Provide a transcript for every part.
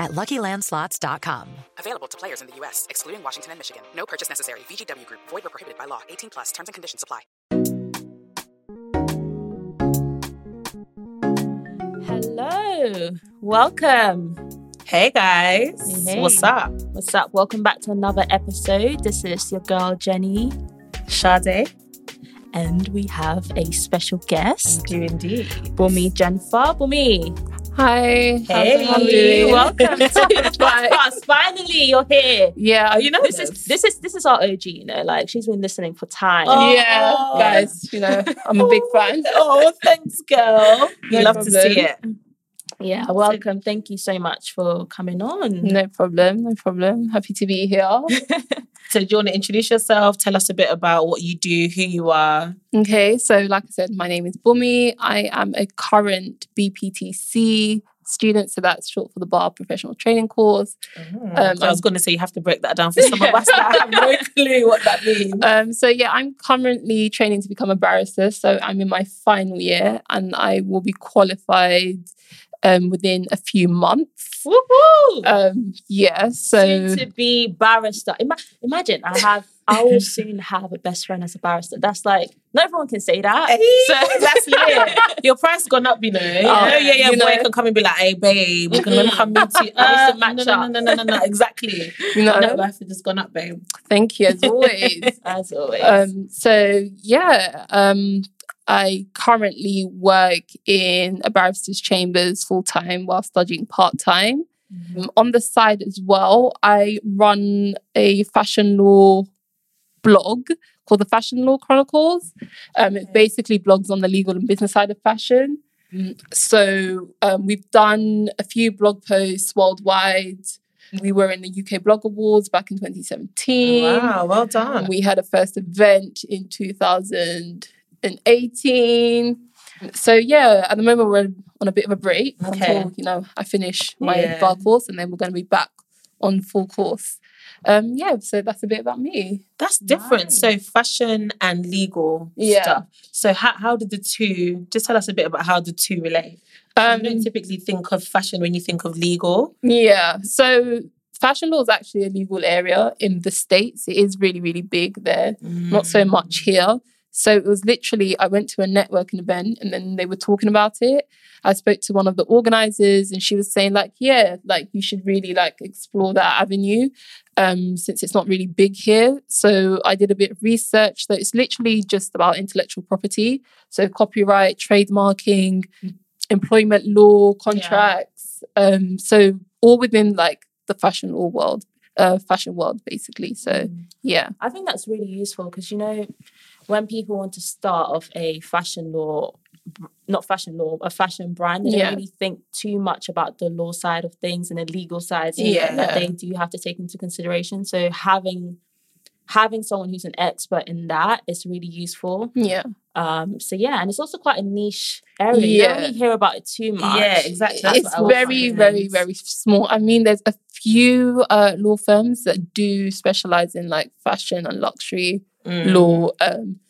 at LuckyLandSlots.com. Available to players in the U.S., excluding Washington and Michigan. No purchase necessary. VGW Group. Void or prohibited by law. 18 plus. Terms and conditions apply. Hello, welcome. Hey guys, Hey. what's up? What's up? Welcome back to another episode. This is your girl Jenny, Sade. and we have a special guest, You indeed. Bumi Jennifer. Bumi, Hi. Hey. welcome to the podcast. Finally, you're here. Yeah, you know This is this is this is our OG. You know, like she's been listening for time. Oh. yeah, guys. You know, I'm a big oh fan. Oh, thanks, girl. You No love to see it. Yeah, welcome. Thank you so much for coming on. No problem. No problem. Happy to be here. So, do you want to introduce yourself? Tell us a bit about what you do, who you are. Okay, so like I said, my name is Bumi. I am a current BPTC student, so that's short for the Bar Professional Training Course. Um, Um, I was going to say you have to break that down for some of us that have no clue what that means. Um, so yeah, I'm currently training to become a barrister. So I'm in my final year, and I will be qualified um, within a few months. Woohoo! Um, yeah, so soon to be barrister. Ima- imagine I have. I will soon have a best friend as a barrister. That's like not everyone can say that. So that's lit. Your price gone up, you know. You know, yeah, yeah. you boy know. can come and be like, "Hey, babe, we're gonna come into I uh, match no, no, no, no, no, no, no, exactly. you know, No, life has just gone up, babe. thank you as always. As always. Um, so yeah, um, I currently work in a barrister's chambers full time while studying part time. Um, on the side as well, I run a fashion law blog called the Fashion Law Chronicles. Um, it basically blogs on the legal and business side of fashion. Mm, So um, we've done a few blog posts worldwide. We were in the UK Blog Awards back in 2017. Wow, well done. We had a first event in 2018. So yeah, at the moment we're on a bit of a break Okay. until you know I finish my Yeah. bar course, and then we're going to be back on full course. Um, yeah, so that's a bit about me. That's different. So fashion and legal Yeah. stuff. So how how did the two? Just tell us a bit about how the two relate. Um, you don't typically think of fashion when you think of legal. Yeah. So fashion law is actually a legal area in the States. It is really, really big there, not so Mm. much here. So it was literally, I went to a networking event and then they were talking about it. I spoke to one of the organizers and she was saying, like, yeah, like you should really like explore that avenue um, since it's not really big here. So I did a bit of research. So it's literally just about intellectual property. So copyright, trademarking, employment law, contracts. Um, so all within like the fashion law world, uh, fashion world, basically. So yeah, I think that's really useful because you know when people want to start off a fashion law, not fashion law, a fashion brand, they Yeah. don't really think too much about the law side of things and the legal side Yeah. that they do have to take into consideration. So having having someone who's an expert in that is really useful. yeah, Um, so yeah, and it's also quite a niche area. You don't Yeah. really hear about it too much. Yeah, exactly. That's it's very, very, very small. I mean, there's a few uh, law firms that do specialize in like fashion and luxury Mm. law. Um,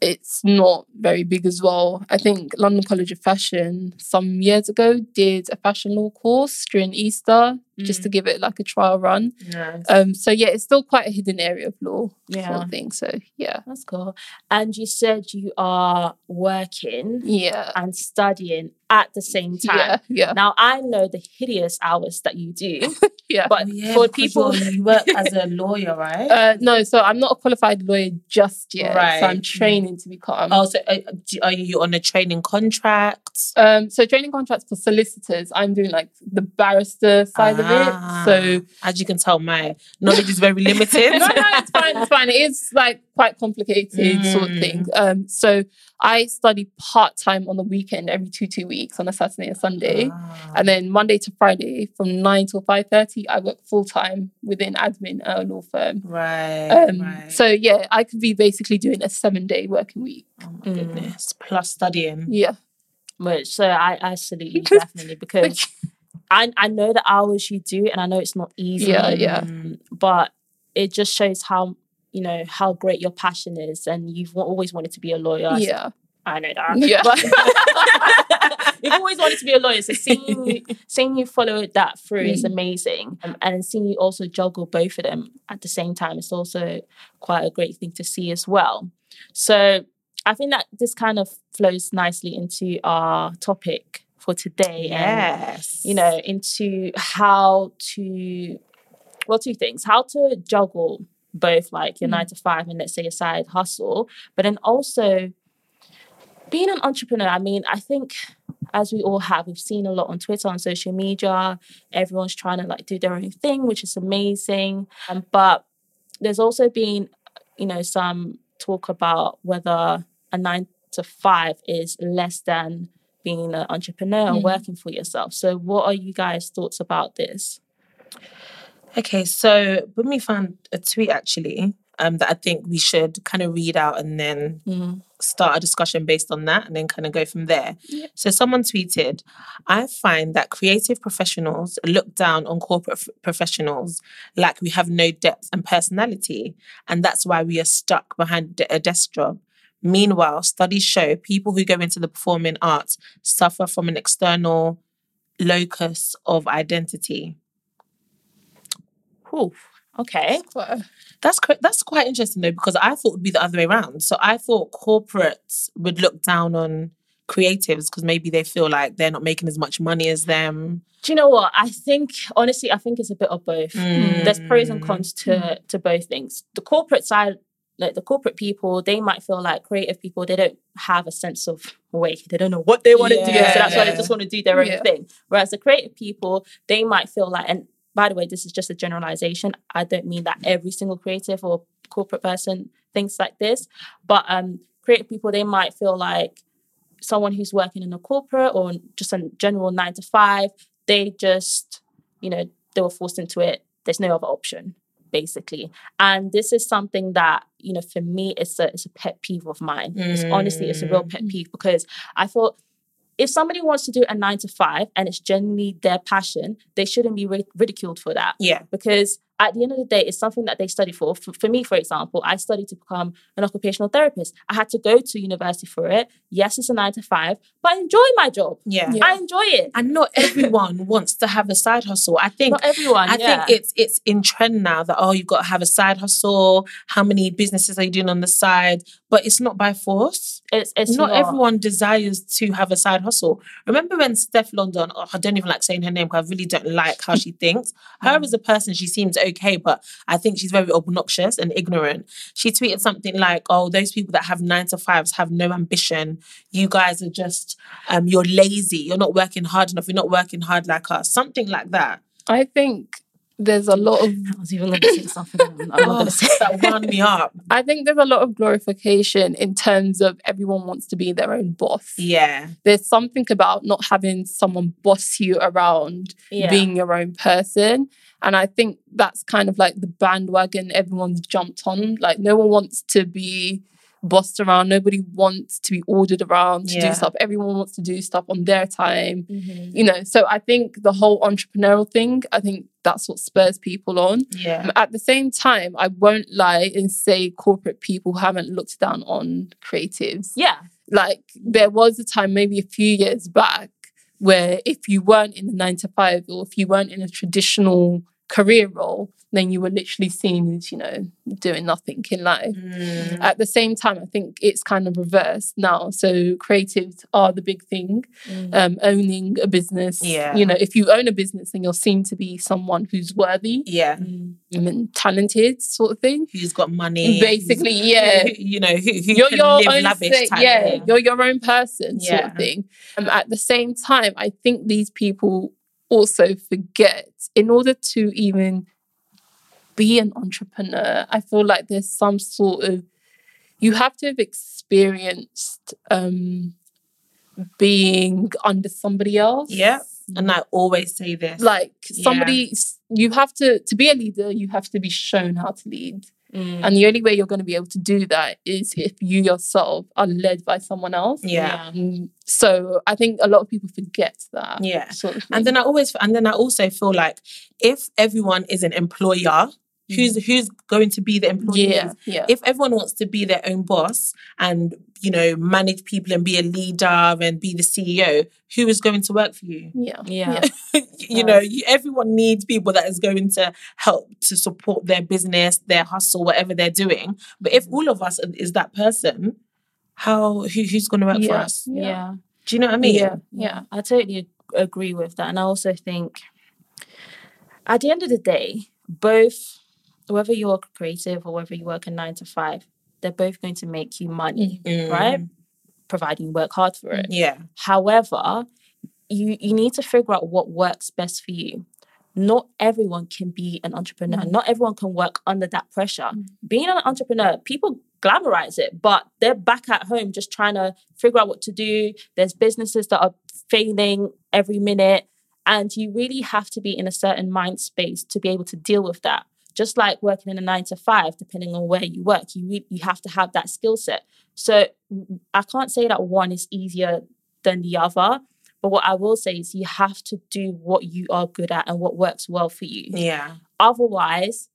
it's not very big as well. I think London College of Fashion some years ago did a fashion law course during Easter just to give it like a trial run. Nice. Um, so yeah, it's still quite a hidden area of law sort Yeah. of thing. So yeah, That's cool. And you said you are working yeah, and studying at the same time. yeah, yeah. Now I know the hideous hours that you do. Yeah. But Yeah, for people, you're- work as a lawyer, right? Uh, no, so I'm not a qualified lawyer just yet. Right. So I'm training to become. oh, so uh, are you on a training contract? Um, so training contracts for solicitors, I'm doing like the barrister side Ah, of it. So as you can tell, my knowledge is very limited. no, no, it's fine, it's fine. It is like quite complicated sort of thing. Um, so I study part time on the weekend every two two weeks on a Saturday and Sunday, Ah. and then Monday to Friday from nine till five thirty, I work full time within admin at a law firm. Right, Um, right. So yeah, I could be basically doing a seven day working week. oh my goodness, plus studying. Yeah, Which so I, I salute you definitely because I I know the hours you do and I know it's not easy. Yeah, yeah. um, But it just shows how you know how great your passion is and you've always wanted to be a lawyer. yeah, I know that. yeah. But you've always wanted to be a lawyer. So seeing you, seeing you follow that through is Mm. amazing. Um, and seeing you also juggle both of them at the same time is also quite a great thing to see as well. So I think that this kind of flows nicely into our topic for today. and, Yes. you know, into how to, well, two things how to juggle both like your nine to five and let's say a side hustle, but then also being an entrepreneur. I mean, I think as we all have, we've seen a lot on Twitter, on social media, everyone's trying to like do their own thing, which is amazing. Um, but there's also been, you know, some talk about whether a nine to five is less than being an entrepreneur and Mm. working for yourself. So, what are you guys' thoughts about this? Okay, so Bumi found a tweet actually um, that I think we should kind of read out and then start a discussion based on that and then kind of go from there. So someone tweeted, I find that creative professionals look down on corporate f- professionals like we have no depth and personality, and that's why we are stuck behind a desk job. Meanwhile, studies show people who go into the performing arts suffer from an external locus of identity. Whew. Okay. That's that's quite interesting though because I thought it would be the other way around. So I thought corporates would look down on creatives because maybe they feel like they're not making as much money as them. Do you know what? I think honestly, I think it's a bit of both. There's pros and Mm. cons to to both things. The corporate side, like the corporate people, they might feel like creative people, they don't have a sense of way. They don't know what they want to do. So that's why they just want to do their own Yeah. thing. Whereas the creative people, they might feel like, and by the way, this is just a generalization. I don't mean that every single creative or corporate person thinks like this, but um, creative people, they might feel like someone who's working in a corporate or just a general nine to five, they just, you know, they were forced into it. There's no other option, basically. And this is something that, you know, for me, it's a it's a pet peeve of mine. It's honestly, it's a real pet peeve because I thought if somebody wants to do a nine to five and it's genuinely their passion, they shouldn't be ri- ridiculed for that Yeah. because at the end of the day, it's something that they study for. for. For me, for example, I studied to become an occupational therapist. I had to go to university for it. Yes, it's a nine to five, but I enjoy my job. Yeah. I enjoy it. And not everyone wants to have a side hustle. I think Not everyone. I yeah. think it's it's in trend now that oh you've got to have a side hustle. How many businesses are you doing on the side? But it's not by force. it's it's not, everyone desires to have a side hustle. Remember when Steph London, oh, I don't even like saying her name because I really don't like how she thinks. Mm. Her as a person, she seems okay, but I think she's very obnoxious and ignorant. She tweeted something like, oh, those people that have nine to fives have no ambition. You guys are just, um, you're lazy. You're not working hard enough. You're not working hard like us. Something like that. I think there's a lot of I was even going to say something. I'm not going to say. that wound me up. I think there's a lot of glorification in terms of everyone wants to be their own boss. Yeah. There's something about not having someone boss you around Yeah. being your own person. And I think that's kind of like the bandwagon everyone's jumped on. Like no one wants to be bossed around. Nobody wants to be ordered around to Yeah. do stuff. Everyone wants to do stuff on their time. Mhm. You know, so I think the whole entrepreneurial thing, I think that's what spurs people on. Yeah. At the same time, I won't lie and say corporate people haven't looked down on creatives. Yeah. Like there was a time, maybe a few years back, where if you weren't in the nine to five or if you weren't in a traditional career role, then you were literally seen as, you know, doing nothing in life. Mm. At the same time, I think it's kind of reversed now. So creatives are the big thing. Um, owning a business. Yeah. You know, if you own a business, then you're seen to be someone who's worthy Yeah. and talented, sort of thing. Who's got money? Basically, yeah. who- you know, who, who you're can your live own type yeah, you're your own person, sort Yeah. of thing. Um, at the same time, I think these people also forget in order to even be an entrepreneur, I feel like there's some sort of you have to have experienced um being under somebody else. Yeah. And I always say this. Like Yeah. somebody you have to to be a leader, you have to be shown how to lead. Mm. And the only way you're going to be able to do that is if you yourself are led by someone else. yeah. Mm, So I think a lot of people forget that. Yeah. Sort of And then I always and then I also feel like if everyone is an employer, who's mm-hmm. who's going to be the employee? yeah, yeah. If everyone wants to be their own boss and you know manage people and be a leader and be the CEO, who is going to work for you? yeah. Yeah. you know, you, everyone needs people that is going to help to support their business, their hustle, whatever they're doing. But if mm-hmm. all of us is that person, how who, who's going to work for us? yeah. Do you know what I mean? Yeah. Yeah, I totally agree with that. And I also think at the end of the day, both, whether you're creative or whether you work a nine to five, they're both going to make you money, Mm. right? Mm-hmm. Providing you work hard for it. Mm, yeah. However, you, you need to figure out what works best for you. Not everyone can be an entrepreneur. Mm-hmm. Not everyone can work under that pressure. Mm. Being an entrepreneur, people glamorize it, but they're back at home just trying to figure out what to do. There's businesses that are failing every minute. And you really have to be in a certain mind space to be able to deal with that. Just like working in a nine to five, depending on where you work, you you have to have that skill set. So I can't say that one is easier than the other. But what I will say is you have to do what you are good at and what works well for you. Yeah. Otherwise,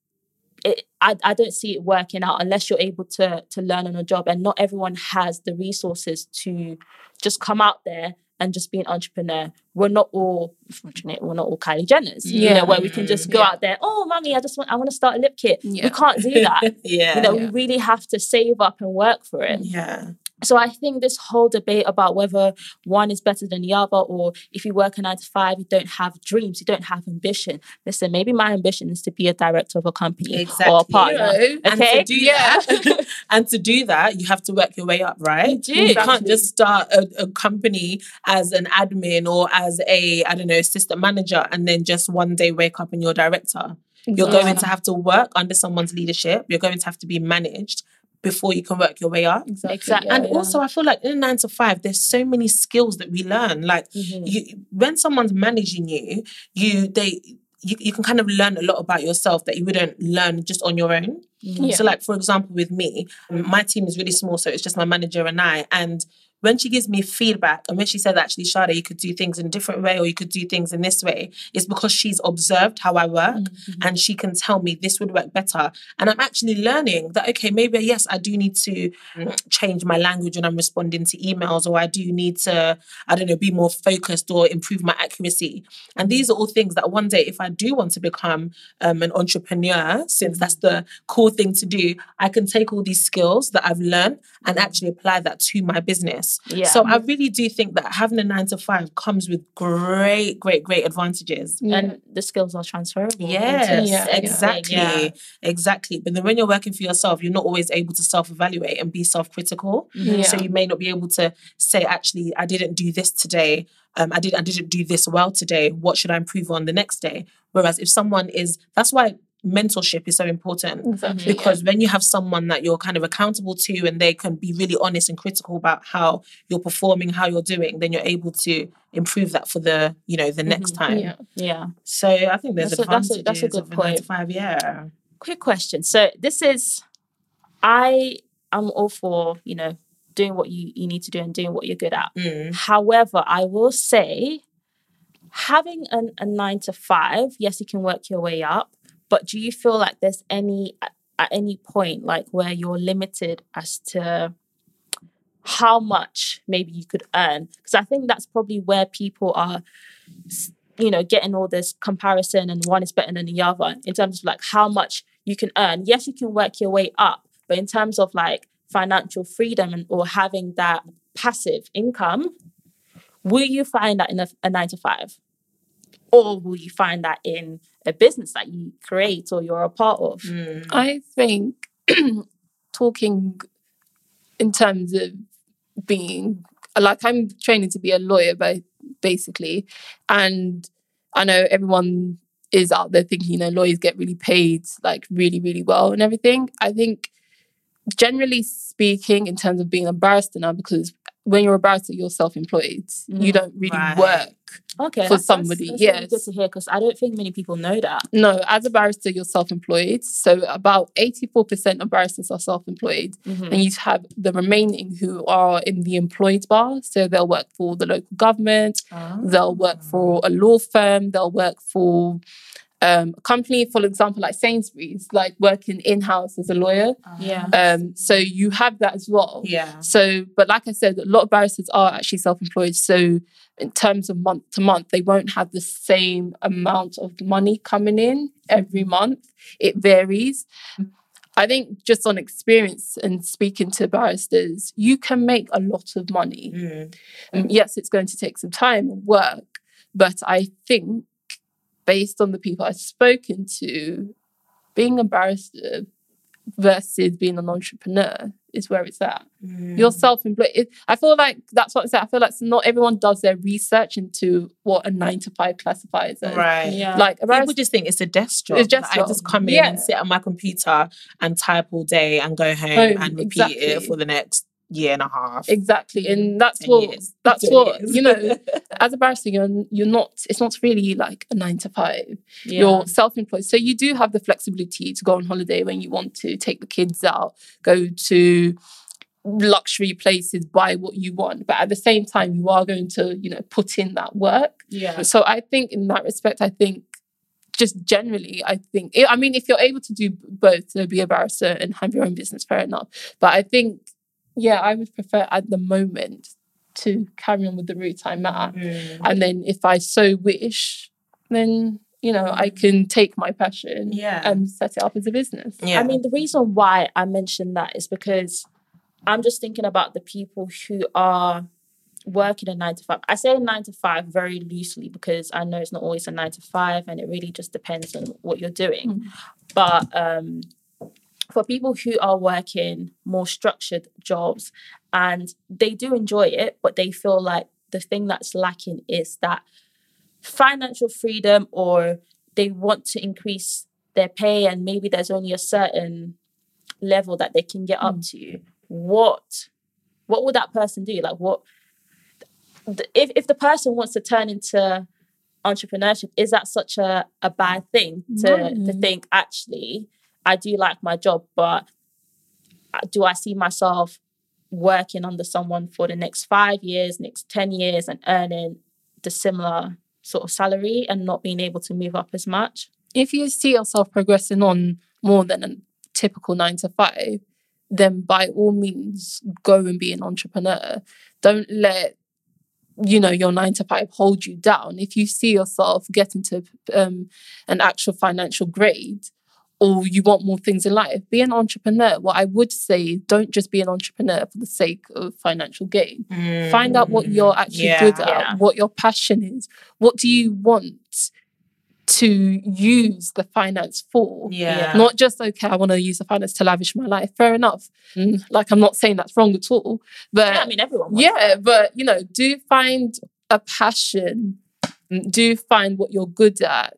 it, I, I don't see it working out unless you're able to to learn on a job. And not everyone has the resources to just come out there and just be an entrepreneur. We're not all fortunate. We're not all Kylie Jenners. You Yeah. know, where we can just go Yeah. out there. Oh, mommy, I just want I want to start a lip kit. Yeah. We can't do that. yeah. you know, Yeah. we really have to save up and work for it. yeah. So I think this whole debate about whether one is better than the other, or if you work a nine to five, you don't have dreams, you don't have ambition. Listen, maybe my ambition is to be a director of a company or a partner. You know, And Okay. to do that, and to do that, you have to work your way up, right? You do. You can't just start a, a company as an admin or as a, I don't know, assistant manager, and then just one day wake up and you're director. You're Exactly. going to have to work under someone's leadership. You're going to have to be managed before you can work your way up. Exactly. Exactly. yeah, and yeah. also, I feel like in a nine to five, there's so many skills that we learn. Like Mhm. you, when someone's managing you, you they you, you can kind of learn a lot about yourself that you wouldn't learn just on your own. Yeah. So, like for example, with me, my team is really small, so it's just my manager and I. And when she gives me feedback, and when she says, actually, Shada, you could do things in a different way, or you could do things in this way, it's because she's observed how I work, and she can tell me this would work better. And I'm actually learning that okay, maybe yes, I do need to mm, change my language when I'm responding to emails, or I do need to, I don't know, be more focused or improve my accuracy. And these are all things that one day, if I do want to become um, an entrepreneur, since that's the cool thing to do, I can take all these skills that I've learned and actually apply that to my business. Yeah. So I really do think that having a nine to five comes with great, great, great advantages. and the skills are transferable. Yes, Yeah, exactly. yeah. Exactly. But then when you're working for yourself, you're not always able to self evaluate and be self critical. Yeah. So you may not be able to say, actually, I didn't do this today. Um, I did I didn't do this well today. What should I improve on the next day? Whereas if someone is that's why mentorship is so important Exactly. because when you have someone that you're kind of accountable to and they can be really honest and critical about how you're performing how you're doing then you're able to improve that for the you know the next time Yeah. Yeah. so i think there's That's a- that's advantages a- that's a good of a nine to point. five yeah quick question. So this is I am all for, you know, doing what you, you need to do and doing what you're good at. Mm. However, I will say having an, a nine to five, yes, you can work your way up, but do you feel like there's any at, any point like where you're limited as to how much maybe you could earn? Because I think that's probably where people are you know, getting all this comparison and one is better than the other in terms of like how much you can earn. Yes, you can work your way up, but in terms of like financial freedom and or having that passive income, will you find that in a, a nine to five? Or will you find that in a business that you create or you're a part of? Mm. I think talking in terms of being like I'm training to be a lawyer, but basically, and I know everyone is out there thinking, you know, lawyers get really paid like really, really well and everything. I think generally speaking, in terms of being a barrister now, because when you're a barrister, you're self-employed. You don't really Right. work Okay. for that's- that's- somebody. that's really yes. good to hear because I don't think many people know that. No, as a barrister, you're self-employed. So about 84% of barristers are self-employed. Mm-hmm. And you have the remaining who are in the employed bar. So they'll work for the local government, they'll work for a law firm, they'll work for um, a company, for example, like Sainsbury's, like working in-house as a lawyer. Yeah. Um, so you have that as well. Yeah. So, but like I said, a lot of barristers are actually self-employed. So, in terms of month to month, they won't have the same amount of money coming in every month. It varies. I think just on experience and speaking to barristers, you can make a lot of money. Mm. Um, yes, it's going to take some time and work, but I think based on the people I've spoken to, being a barrister versus being an entrepreneur is where it's at. Mm. You're self-employed. I feel like that's what I said. I feel like not everyone does their research into what a nine to five classifies as. Right. Yeah. Like a People barrister, just think it's a desk job. It's just Like, I just come in Yeah. and sit at my computer and type all day and go home Home, and repeat it for the next year and a half. exactly, and mm, that's 10 what years. that's 10 what years. you know. As a barrister, you're you're not. It's not really like a nine to five. Yeah. You're self-employed, so you do have the flexibility to go on holiday when you want to, take the kids out, go to luxury places, buy what you want. But at the same time, you are going to, you know, put in that work. yeah. So I think in that respect, I think just generally, I think, I mean, if you're able to do both, so be a barrister and have your own business, fair enough. But I think, yeah, I would prefer at the moment to carry on with the route I'm at. Mm. And then if I so wish, then, you know, I can take my passion Yeah. and set it up as a business. Yeah. I mean, the reason why I mentioned that is because I'm just thinking about the people who are working a nine to five. I say nine to five very loosely because I know it's not always a nine to five and it really just depends on what you're doing. But um, for people who are working more structured jobs and they do enjoy it, but they feel like the thing that's lacking is that financial freedom or they want to increase their pay and maybe there's only a certain level that they can get up mm. to. What what would that person do? Like what if if the person wants to turn into entrepreneurship is that such a, a bad thing to to think actually i do like my job but do i see myself working under someone for the next five years next 10 years and earning the similar sort of salary and not being able to move up as much if you see yourself progressing on more than a typical nine to five, then by all means go and be an entrepreneur. Don't let you know your nine to five hold you down. If you see yourself getting to um, an actual financial grade, or you want more things in life, be an entrepreneur. What I would say is don't just be an entrepreneur for the sake of financial gain. Find out what you're actually Yeah. good at, Yeah. what your passion is. What do you want to use the finance for? Yeah. Not just, okay, I want to use the finance to lavish my life. Fair enough. Mm, Like, I'm not saying that's wrong at all. But yeah, i mean everyone wants yeah, but you know, do find a passion. mm, Do find what you're good at.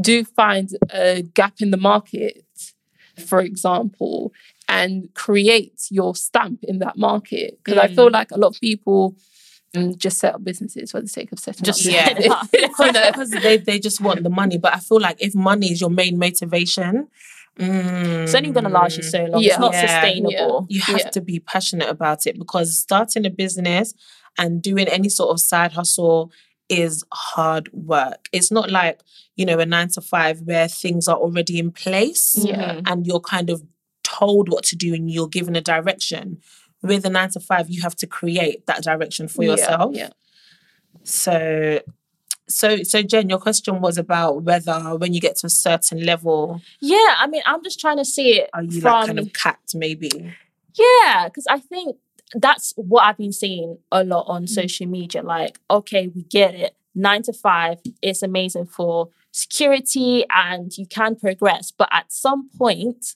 Do find a gap in the market, for example, and create your stamp in that market. Because I feel like a lot of people mm, just set up businesses for the sake of setting Just up. yeah, because they, they just want the money. But I feel like if money is your main motivation, mm, it's only going to last you so long Yeah. it's not Yeah. sustainable you have Yeah. to be passionate about it because starting a business and doing any sort of side hustle is hard work. It's not like, you know, a nine to five where things are already in place Yeah. Mm-hmm. and you're kind of told what to do and you're given a direction. With a nine to five, you have to create that direction for Yeah, yourself. Yeah. So So, so Jen, your question was about whether when you get to a certain level, Yeah, I mean, I'm just trying to see it are you from like kind of capped, maybe? Yeah, because I think that's what I've been seeing a lot Mm. on social media. Like, okay, we get it. Nine to five is amazing for security and you can progress. But at some point,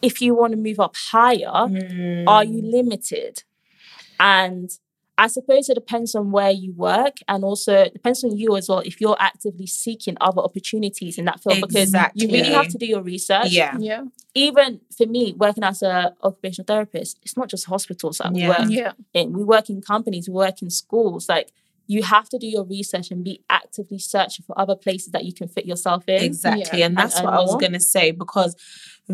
if you want to move up higher, are Mm. you limited? And I suppose it depends on where you work and also it depends on you as well if you're actively seeking other opportunities in that field because you really have to do your research Yeah. Yeah. even for me, working as a occupational therapist, it's not just hospitals that we work Yeah. in. We work in companies, we work in schools. Like you have to do your research and be actively searching for other places that you can fit yourself in. Exactly. Yeah. And that's And- what and I was more. going to say because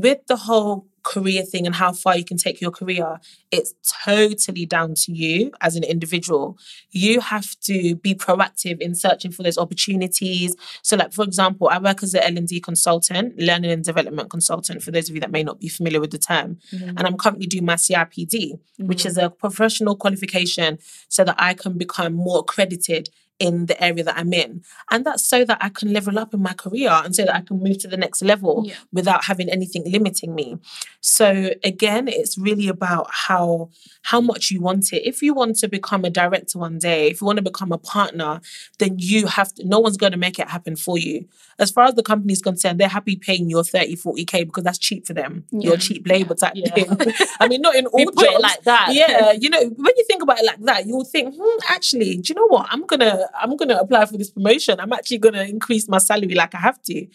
with the whole career thing and how far you can take your career, it's totally down to you as an individual. You have to be proactive in searching for those opportunities. So, like for example, I work as an L and D consultant, learning and development consultant. For those of you that may not be familiar with the term, mm-hmm. and I'm currently doing my CIPD, which mm-hmm. is a professional qualification, so that I can become more accredited in the area that I'm in. And that's so that I can level up in my career and so that I can move to the next level Yeah. without having anything limiting me. So again, it's really about how how much you want it. If you want to become a director one day, if you want to become a partner, then you have to no one's going to make it happen for you. As far as the company's concerned, they're happy paying your 30, 40k because that's cheap for them. Your Yeah. cheap labor type Yeah. thing. I mean, not in all We put it jobs. like that. Yeah, you know, when you think about it like that, you'll think, hmm, actually, do you know what? I'm gonna I'm gonna apply for this promotion. I'm actually gonna increase my salary like I have to.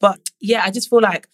But yeah, I just feel like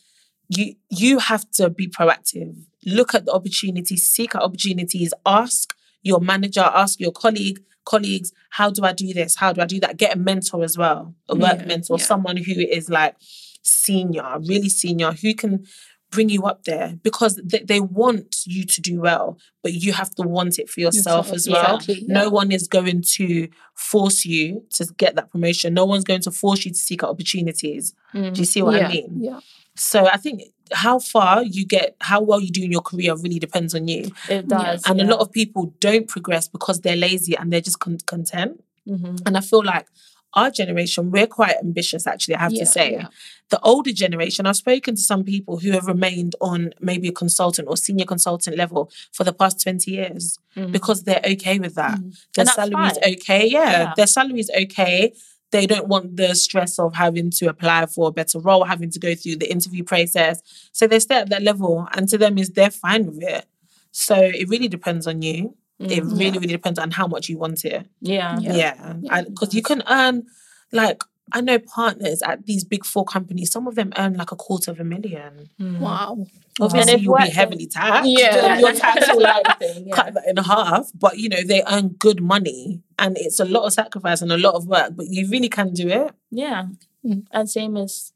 you you have to be proactive. Look at the opportunities, seek out opportunities, ask your manager, ask your colleague, colleagues, how do I do this? How do I do that? Get a mentor as well, a work Yeah, mentor, yeah. someone who is like senior, really senior, who can bring you up there because they, they want you to do well, but you have to want it for yourself, Yourself, as well. exactly, No one is going to force you to get that promotion. No one's going to force you to seek out opportunities. Do you see what yeah. I mean? Yeah. So I think how far you get, how well you do in your career really depends on you. It does. And yeah. a lot of people don't progress because they're lazy and they're just con- content. Mhm. And I feel like our generation, we're quite ambitious, actually, I have Yeah, to say. yeah. The older generation, I've spoken to some people who have remained on maybe a consultant or senior consultant level for the past 20 years because they're okay with that. Their Mm. That's salary's fine. okay. Yeah, Yeah. their is okay. They don't want the stress of having to apply for a better role, having to go through the interview process. So they stay at that level, and to them is they're fine with it. So it really depends on you. It really, really depends on how much you want it. Yeah. Yeah. Yeah, because you can earn like I know partners at these big four companies. Some of them earn like a quarter of a million. Wow. Obviously, if you'll be heavily taxed. Yeah. your tax will like yeah. cut that in half. But you know they earn good money, and it's a lot of sacrifice and a lot of work. But you really can do it. Yeah. Mm. And same as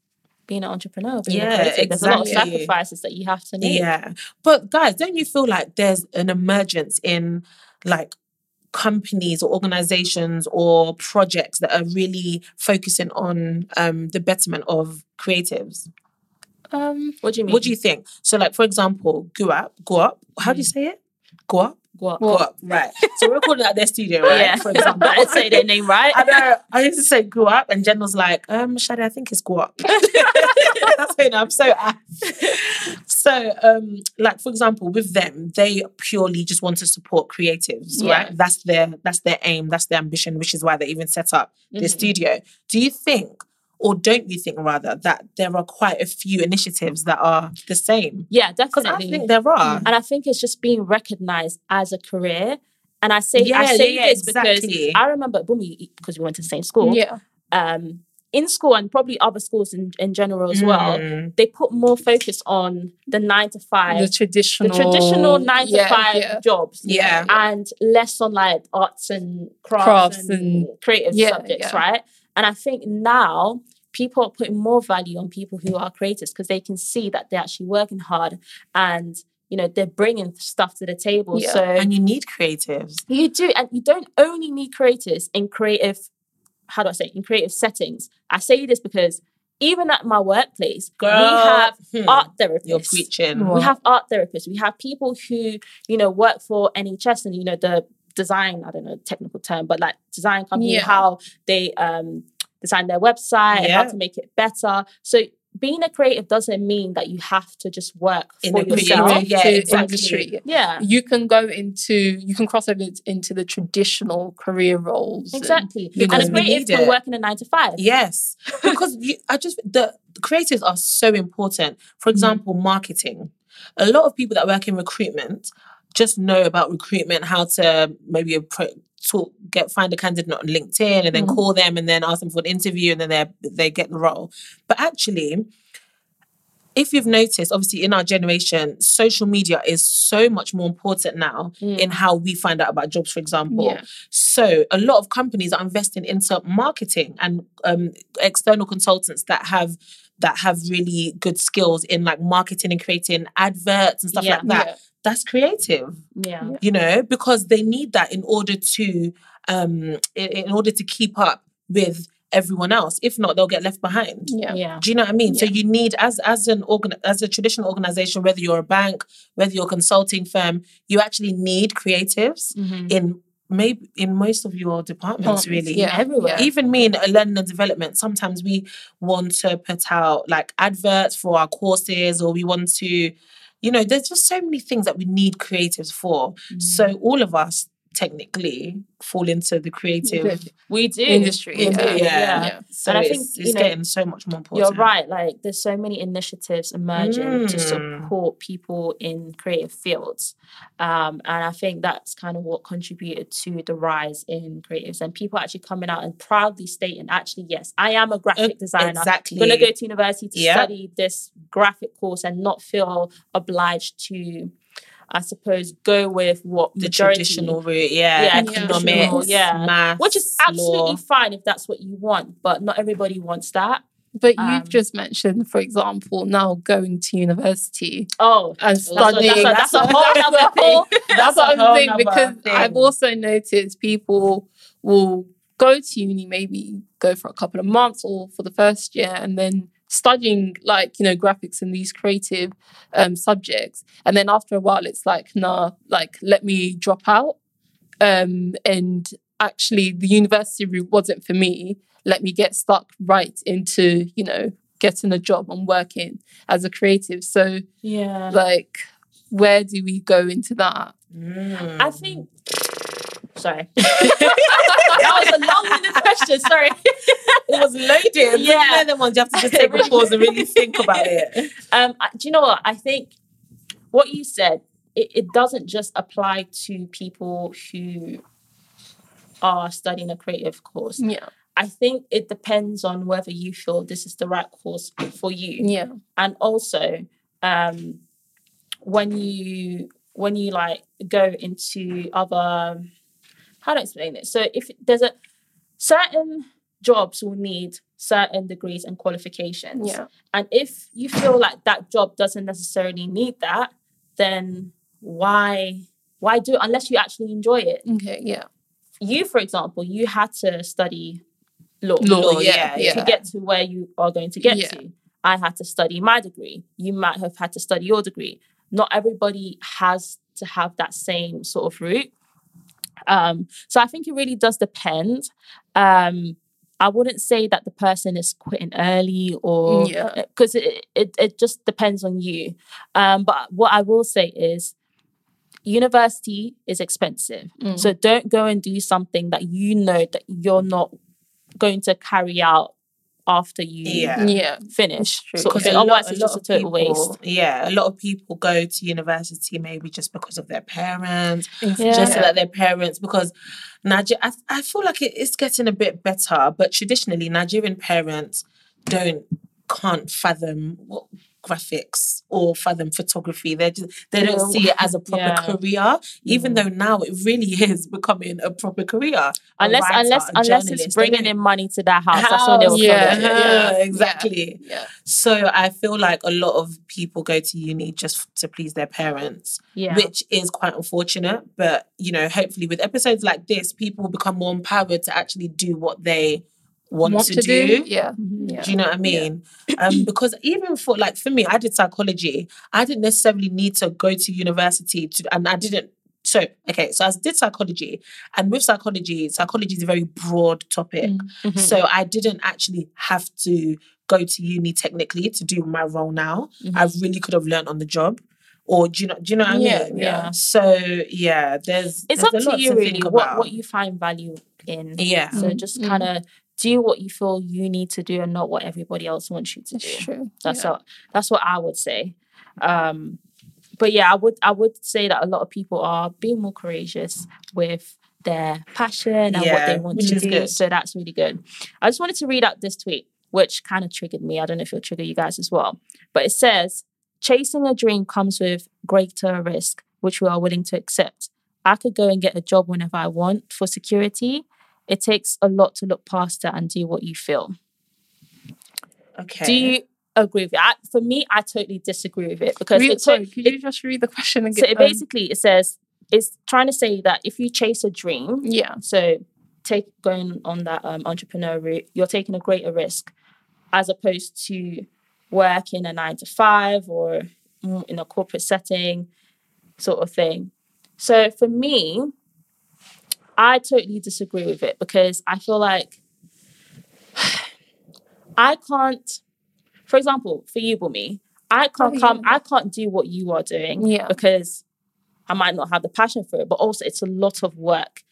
being an entrepreneur. Being Yeah, a. There's a lot of sacrifices that you have to make. Yeah. But guys, don't you feel like there's an emergence in like companies or organizations or projects that are really focusing on um, the betterment of creatives? Um. What do you mean? What do you think? So, like for example, go up, go up. How do you say it? Go go. Right. So we're recording at their studio, right? Yeah. For example, I'd say their name right. I know. I used to say go up, and Jen was like, um, Shadi, I think it's go up. That's it. I'm so. So, um, like for example, with them, they purely just want to support creatives, Yeah. right? That's their that's their aim, that's their ambition, which is why they even set up the Mhm. studio. Do you think, or don't you think rather, that there are quite a few initiatives that are the same? Yeah, Because I think there are. and I think it's just being recognized as a career. And I say Yeah, I say yeah, this exactly. because I remember Bumi because we went to the same school. Yeah. Um, in school and probably other schools in, in general as well, Mm. they put more focus on the nine to five, The traditional, the, traditional. traditional nine to five Yeah. jobs. Yeah. And less on like arts and crafts, Crafts and, and- creative Yeah, subjects, yeah. right? And I think now people are putting more value on people who are creators because they can see that they're actually working hard and you know they're bringing stuff to the table. Yeah. So And you need creatives. you do, and you don't only need creators in creative. How do I say it? in creative settings? I say this because even at my workplace, Girl, we have hmm, art therapists. You're preaching. Wow. We have art therapists. We have people who you know work for NHS and you know the design, I don't know technical term, but like design company, Yeah. how they um design their website and how to make it better. So being a creative doesn't mean that you have to just work In for the creative, yourself. yeah, to exactly. industry. Yeah. You can go into, you can cross over into the traditional career roles. and- Exactly. Because and we a creative need can work in a nine to five. Yes, because you, I just the, the creatives are so important. For mm-hmm. example, marketing. A lot of people that work in recruitment just know about recruitment, how to maybe appro- talk, get find a candidate on LinkedIn, and then mm. call them, and then ask them for an interview, and then they they get the role. But actually, if you've noticed, obviously in our generation, social media is so much more important now in how we find out about jobs, for example. Yeah. So a lot of companies are investing into marketing and um, external consultants that have that have really good skills in like marketing and creating adverts and stuff Yeah. like that. Yeah. That's creative, Yeah. you know, because they need that in order to um in, in order to keep up with everyone else. If not, they'll get left behind. Yeah. Yeah. Do you know what I mean? So you need as as an organ as a traditional organization, whether you're a bank, whether you're a consulting firm, you actually need creatives mm-hmm. in maybe in most of your departments, Departments, really. yeah, everywhere. yeah. Even me in learning and development, sometimes we want to put out like adverts for our courses, or we want to, you know, there's just so many things that we need creatives for. Mm-hmm. So all of us technically fall into the creative We do. Industry, We yeah. do, yeah. Yeah. So And I it's, think, it's you know, getting so much more important. You're right. Like there's so many initiatives emerging to Mm. support people in creative fields, um, and I think that's kind of what contributed to the rise in creatives and people actually coming out and proudly stating, actually, yes, I am a graphic designer. exactly. I'm gonna go to university to Yeah. study this graphic course and not feel obliged to, I suppose, go with what the majority traditional route, yeah, Yeah, economics, traditional, yeah. maths, which is absolutely law. fine if that's what you want, but not everybody wants that. But Um, you've just mentioned, for example, now going to university Oh, and that's a, that's studying. a, that's a whole other thing. whole- That's what a whole I'm saying because I've also noticed people will go to uni, maybe go for a couple of months or for the first year, and then studying like you know graphics and these creative um, subjects, and then after a while, it's like nah, like let me drop out, um, and actually the university route wasn't for me. Let me get stuck right into you know getting a job and working as a creative. So Yeah. like where do we go into that Mm. I think. Sorry. that was a long-winded question. Sorry. it was loaded. Yeah. The ones you have to just take a pause and really think about it. Um, do you know what? I think what you said it, it doesn't just apply to people who are studying a creative course. yeah I think it depends on whether you feel this is the right course for you. yeah and also um when you when you like go into other how do I explain it? So if there's a certain jobs will need certain degrees and qualifications. Yeah. And if you feel like that job doesn't necessarily need that, then why why do it unless you actually enjoy it? okay yeah You, for example, you had to study law law, Law, yeah yeah, yeah, to get to where you are going to get Yeah. to. I had to study my degree. You might have had to study your degree. Not everybody has to have that same sort of route. Um, so I think it really does depend. Um, I wouldn't say that the person is quitting early or Yeah. because it, it it just depends on you. Um, but what I will say is university is expensive. Mm. So don't go and do something that you know that you're not going to carry out after you Yeah. yeah finish. true. Sort of Because thing. lot- Otherwise, a it's just a total people- waste. Yeah, a lot of people go to university maybe just because of their parents, Yeah. just so that their parents, because Niger- I, I feel like it is getting a bit better, but traditionally Nigerian parents don't can't fathom what graphics or fathom photography. They just they don't see it as a proper Yeah. career, even mm-hmm. though now it really is becoming a proper career. Unless writer, unless unless it's bringing in money to that house. That's all they will Yeah. yeah. Yeah. Yeah, exactly. yeah So I feel like a lot of people go to uni just to please their parents, Yeah. which is quite unfortunate. But you know, hopefully with episodes like this, people will become more empowered to actually do what they want, want to, to do. do yeah yeah Do you know what I mean? Um, because even for like for me, I did psychology. I didn't necessarily need to go to university to, and I didn't so okay, so I did psychology, and with psychology, psychology is a very broad topic. Mm-hmm. So I didn't actually have to go to uni technically to do my role now. I really could have learned on the job. Or do you know? Do you know what I Yeah, mean? yeah. So yeah, there's it's there's up a to you really what, what you find value in. Yeah. So just Mhm. kind of do what you feel you need to do and not what everybody else wants you to do. It's true. That's yeah. what that's what I would say. Um, but yeah, I would I would say that a lot of people are being more courageous with their passion and what they want to do. good. So that's really good. I just wanted to read out this tweet, which kind of triggered me. I don't know if it'll trigger you guys as well. But it says, chasing a dream comes with greater risk, which we are willing to accept. I could go and get a job whenever I want for security. It takes a lot to look past that and do what you feel. okay. Do you agree with it? I, for me, I totally disagree with it because Read, it, sorry, could it- you just read the question again? so it basically it says it's trying to say that if you chase a dream, yeah. so take going on that um, entrepreneur route, you're taking a greater risk as opposed to working a nine to five or in a corporate setting, sort of thing. So for me, I totally disagree with it because I feel like I can't. For example, for you, Bumi, I can't Oh, come. yeah. I can't do what you are doing Yeah. because I might not have the passion for it, but also it's a lot of work.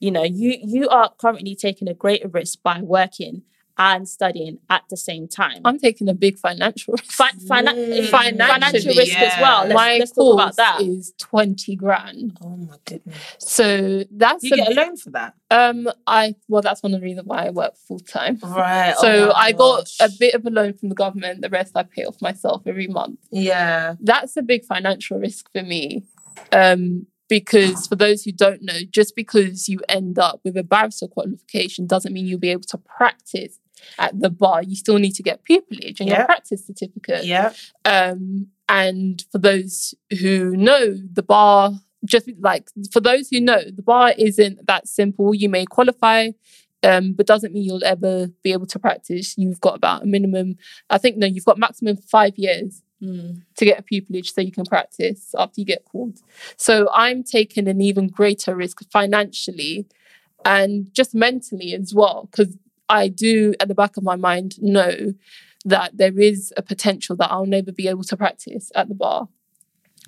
You know, you you are currently taking a greater risk by working and studying at the same time. I'm taking a big financial risk. Fi- fina- Mm. financial Financially, risk as well. Let's, My let's course talk about that. is 20 grand. Oh my goodness. So that's Do you a- get a loan for that? um I well that's one of the reasons why I work full time. Right. So oh my I got a bit of a loan from the government, the rest I pay off myself every month. Yeah. That's a big financial risk for me. Um because for those who don't know, just because you end up with a barrister qualification doesn't mean you'll be able to practice at the bar. You still need to get pupillage and Yeah. your practice certificate. Yeah. Um, and for those who know, the bar, just like for those who know, the bar isn't that simple. You may qualify, um, but doesn't mean you'll ever be able to practice. You've got about a minimum, I think, no, you've got maximum five years Mm. to get a pupillage so you can practice after you get called. So I'm taking an even greater risk financially and just mentally as well, because I do at the back of my mind know that there is a potential that I'll never be able to practice at the bar.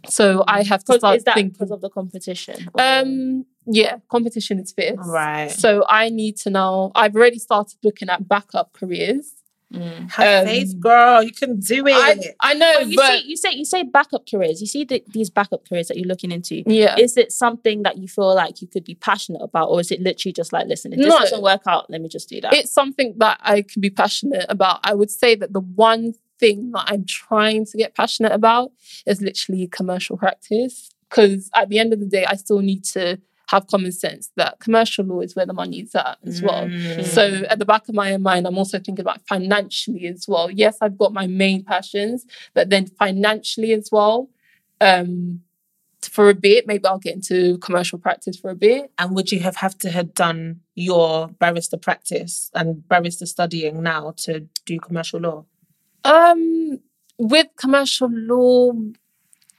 So I have to start Is that thinking. because of the competition? Um, yeah, competition is fierce. Right. So I need to now. I've already started looking at backup careers. Mm. Have um, faith, girl. You can do it. I, I know, But you but see, you say you say backup careers. You see the, these backup careers that you're looking into. yeah, Is it something that you feel like you could be passionate about, or is it literally just like, listen, if this No. doesn't work out, let me just do that? it's something that I can be passionate about. I would say that the one thing that I'm trying to get passionate about is literally commercial practice. Because at the end of the day, I still need to have common sense that commercial law is where the money is at as well. Mm. So at the back of my mind, I'm also thinking about financially as well. Yes, I've got my main passions, but then financially as well. Um, for a bit, maybe I'll get into commercial practice for a bit. And would you have have to have done your barrister practice and barrister studying now to do commercial law? Um, with commercial law,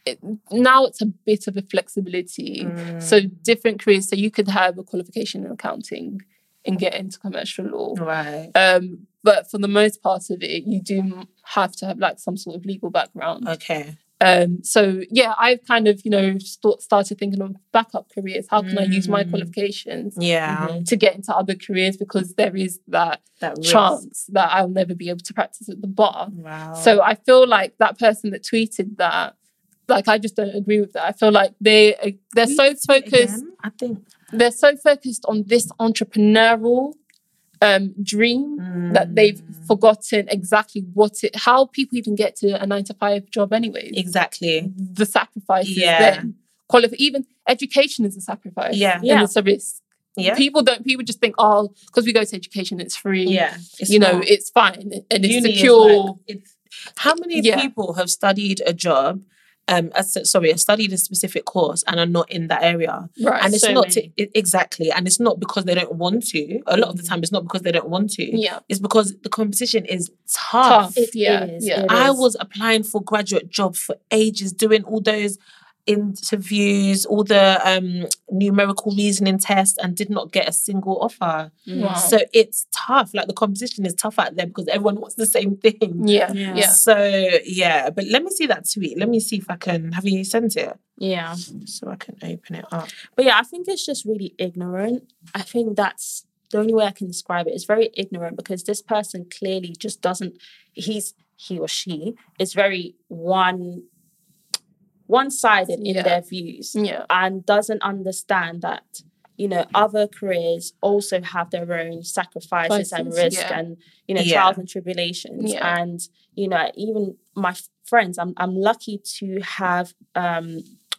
it, now it's a bit of a flexibility. So different careers. So you could have a qualification in accounting and get into commercial law. Right. Um, but for the most part of it, you do have to have like some sort of legal background. Okay. Um, so yeah, I've kind of you know st- started thinking of backup careers. How can I use my Mm. qualifications Yeah. to get into other careers because there is that That chance that I'll never be able to practice at the bar. Wow. So I feel like that person that tweeted that, like I just don't agree with that. I feel like they they're so focused. again? I think They're so focused on this entrepreneurial um, dream that they've Mm. forgotten exactly what it, how people even get to a nine to five job, anyways. exactly. The sacrifices Yeah. then qualify. Even education is a sacrifice. Yeah. and it's a risk. Yeah. People don't. People just think, oh, because we go to education, it's free. Yeah. It's you know, it's fine and it's Uni secure. like- it's, how many Yeah. people have studied a job? Um, so- sorry, have studied a specific course and are not in that area, right. and it's so not to, it- exactly, and it's not because they don't want to. A lot of the time, it's not because they don't want to. yeah. It's because the competition is tough. Tough. yeah. is, yeah. it I is. was applying for graduate jobs for ages, doing all those interviews, all the um, numerical reasoning tests, and did not get a single offer. Wow. So it's tough. Like the competition is tough out there because everyone wants the same thing. yeah, Yeah. yeah. So yeah, but let me see that tweet. Let me see if I can. Have you sent it Yeah. so I can open it up? But yeah, I think it's just really ignorant. I think that's the only way I can describe it. It's very ignorant because this person clearly just doesn't. He's he or she is very one one sided in Yeah. their views Yeah. and doesn't understand that you know other careers also have their own sacrifices and risk yeah. and you know trials and tribulations and you know even my f- friends i'm i'm lucky to have um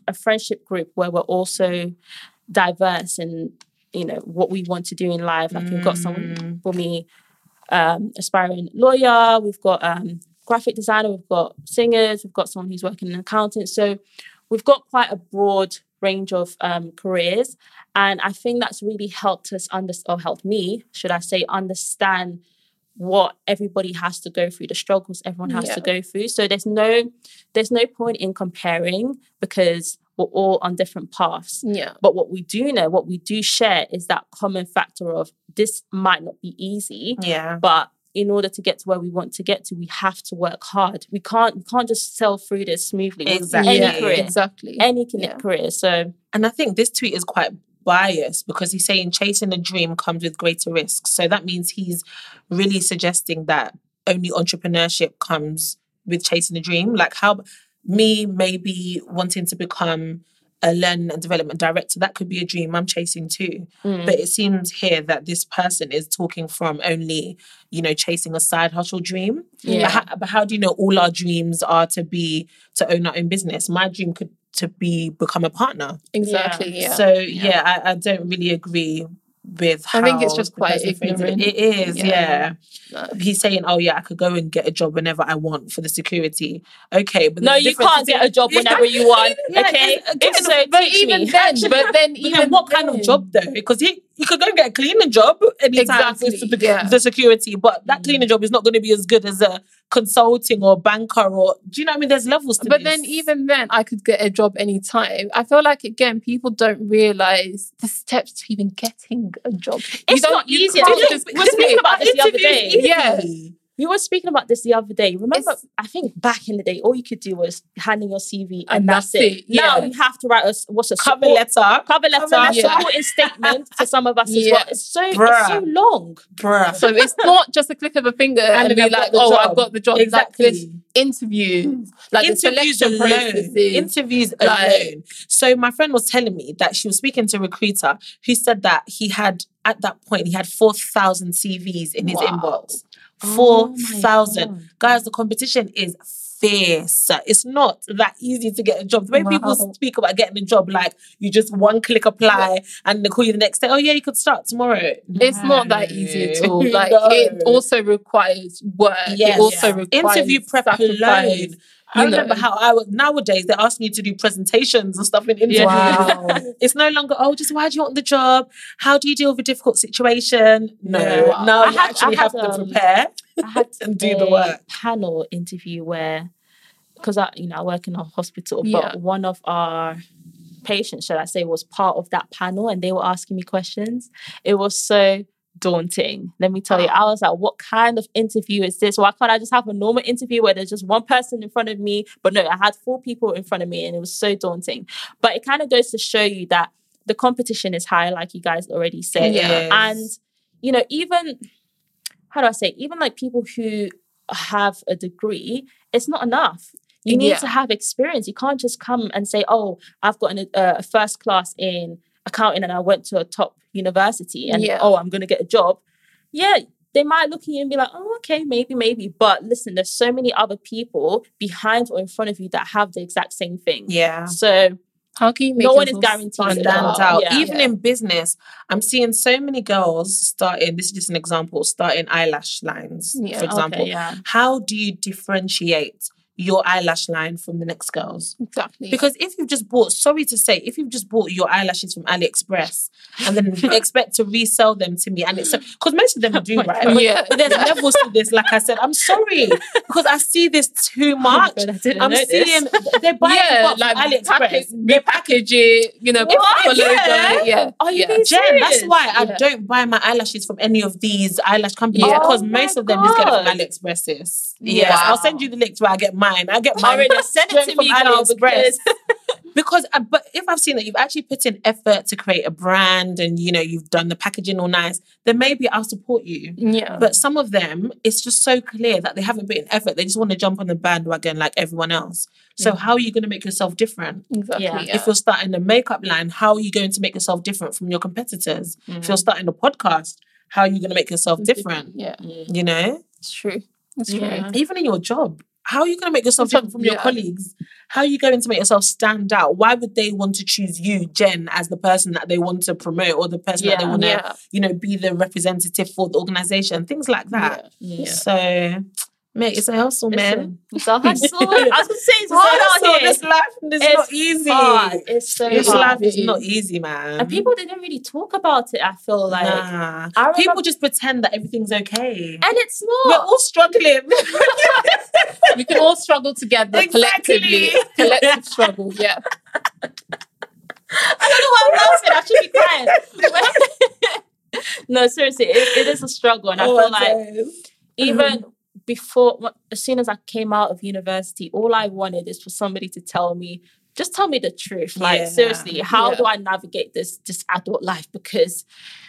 a friendship group where we're also diverse in you know what we want to do in life like we've got Mm. someone for me um aspiring lawyer we've got um graphic designer we've got singers we've got someone who's working in accounting so we've got quite a broad range of um, careers. And i think that's really helped us understand or helped me should i say understand what everybody has to go through the struggles everyone has to go through. So there's no there's no point in comparing because we're all on different paths. Yeah. but what we do know what we do share is that common factor of this might not be easy Yeah. but in order to get to where we want to get to we have to work hard we can't we can't just sell through this smoothly Exactly. any career exactly. any Yeah. career so And I think this tweet is quite biased because he's saying chasing a dream comes with greater risks. So that means he's really suggesting that only entrepreneurship comes with chasing a dream. Like how me maybe wanting to become a learning and development director, that could be a dream I'm chasing too. mm, But it seems here that this person is talking from only, you know, chasing a side hustle dream. Yeah. But how, but how do you know all our dreams are to be to own our own business? My dream could to be become a partner. Exactly. Yeah. So yeah, I, I don't really agree with. I think it's just quite ignorant. It. it is, Yeah. yeah. No. He's saying, "Oh yeah, I could go and get a job whenever I want for the security." Okay, but no you can't get a job whenever you want okay it's- getting so but even me. then, but then But even then what kind of job though? Because he he could go and get a cleaning job anytime Exactly, the, yeah. the security, but that cleaning mm. job is not going to be as good as a consulting or banker or do you know what I mean? There's levels to But this. then even then, I could get a job anytime. I feel like again, people don't realize the steps to even getting a job. It's don't- not easy. can't you- just we were speaking about this the other day. Yeah. We were speaking about this the other day remember It's- i think back in the day all you could do was hand in your cv and, And that's, that's it, it, yeah. now you have to write a s- what's a cover support- letter, cover letter, Cover letter. supporting statement for some of us as Yeah. well. It's so it's so long. bruh. So it's not just a click of a finger and, then be like, oh, job. I've got the job. Exactly. Like interviews, like interviews the selection alone. processes. Interviews like- alone. So my friend was telling me that she was speaking to a recruiter who said that he had at that point he had four thousand CVs in his Wow. inbox. Oh Four my thousand. God. Guys, the competition is fierce. It's not that easy to get a job. The way people speak about getting a job, like you just one click apply and they call you the next day. Oh yeah, you could start tomorrow. It's not that easy at all. No. Like it also requires work. Yes. It also Yeah. requires interview prep sacrifice. alone. I you know. remember how I was nowadays they're asking you to do presentations and stuff in interviews. Wow. it's no longer oh just why do you want the job? How do you deal with a difficult situation? No, Yeah. now I you had- actually I have had, to um, prepare. I had And do the work. panel interview where because I you know I work in a hospital, Yeah. but one of our patients, should I say, was part of that panel and they were asking me questions. It was so daunting. Let me tell you, I was like, what kind of interview is this? Why can't I just have a normal interview where there's just one person in front of me? But no, I had four people in front of me and it was so daunting. But it kind of goes to show you that the competition is high, like you guys already said. Yes. And, you know, even, how do I say, even like people who have a degree, it's not enough. You need Yeah. to have experience. You can't just come and say, "Oh, I've got an, uh, a first class in accounting and I went to a top university, and Yeah. oh, I'm going to get a job." Yeah, they might look at you and be like, "Oh, okay, maybe, maybe." But listen, there's so many other people behind or in front of you that have the exact same thing. Yeah. So How can you make No one is guaranteed stand out. out. Yeah. Even in business, I'm seeing so many girls starting. This is just an example. Starting eyelash lines, Yeah, for okay, example. yeah. How do you differentiate your eyelash line from the next girls. Exactly. Because if you've just bought, sorry to say, if you've just bought your eyelashes from AliExpress and then expect to resell them to me, and it's because most of them oh do, right? But, Yeah. but there's levels to this. Like I said, I'm sorry because I see this too oh much. God, I I'm know seeing they're buying yeah, like from AliExpress. package, repackage it, you know, What? Yeah. Yeah. Are you yeah. Jen, that's why I Yeah. don't buy my eyelashes from any of these eyelash companies Yeah. because Oh most of them just get it from God. AliExpress. Yes, I'll send you the links where I get mine. I get mine Alright, send it to from me, girl, AliExpress. because because uh, but if I've seen that you've actually put in effort to create a brand and you know you've done the packaging all nice, then maybe I'll support you. Yeah. But some of them, it's just so clear that they haven't put in effort. They just want to jump on the bandwagon like everyone else. So how are you going to make yourself different? exactly. Yeah. Yeah. If you're starting a makeup line, how are you going to make yourself different from your competitors? If you're starting a podcast, how are you going to make yourself different? Yeah. You know, It's true. It's true. Yeah. even in your job, how are you going to make yourself different from your colleagues? How are you going to make yourself stand out? Why would they want to choose you, Jen, as the person that they want to promote or the person that they want to, Yeah. you know, be the representative for the organization? Things like that. Yeah. So, mate, it's a hustle, man. It's a hustle. I was gonna say it's hard out here. This life is It's not easy. hard. It's so This hard. life is not easy, man. and people didn't really talk about it. I feel like, nah. I people just pretend that everything's okay. and it's not. We're all struggling. We can all struggle together Exactly. collectively. Collective struggle. Yeah. I don't know why I'm laughing. I should be crying. no, seriously, it, it is a struggle, and I Oh feel like days. even before, as soon as I came out of university, all I wanted is for somebody to tell me, just tell me the truth. Like Yeah. seriously, how Yeah. do I navigate this this adult life? Because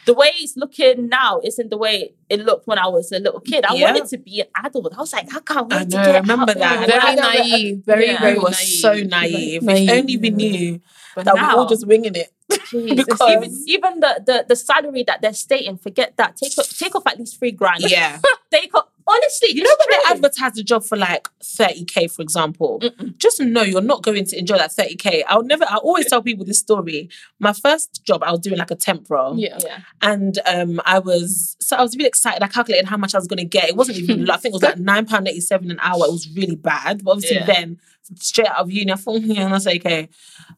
the way it's looking now isn't the way it looked when I was a little kid. I Yeah. wanted to be an adult. I was like, I can't wait I to know, get remember out that. Very naive. Very, very were naive. so naive. Naive. If only we knew But that we're all just winging it. Jeez, Because- even even the, the the salary that they're stating, forget that. Take off, take off at least three grand. Yeah. Take off. Honestly, You know when they advertise a job for like 30k, for example, just know you're not going to enjoy that 30k. I'll never I always tell people this story. My first job, I was doing like a temp role. Yeah. Yeah. And um, I was so I was really excited. I calculated how much I was going to get. It wasn't even. I think it was like nine pound eighty seven an hour. It was really bad. But obviously, Yeah. then straight out of uni, I thought, yeah, that's okay.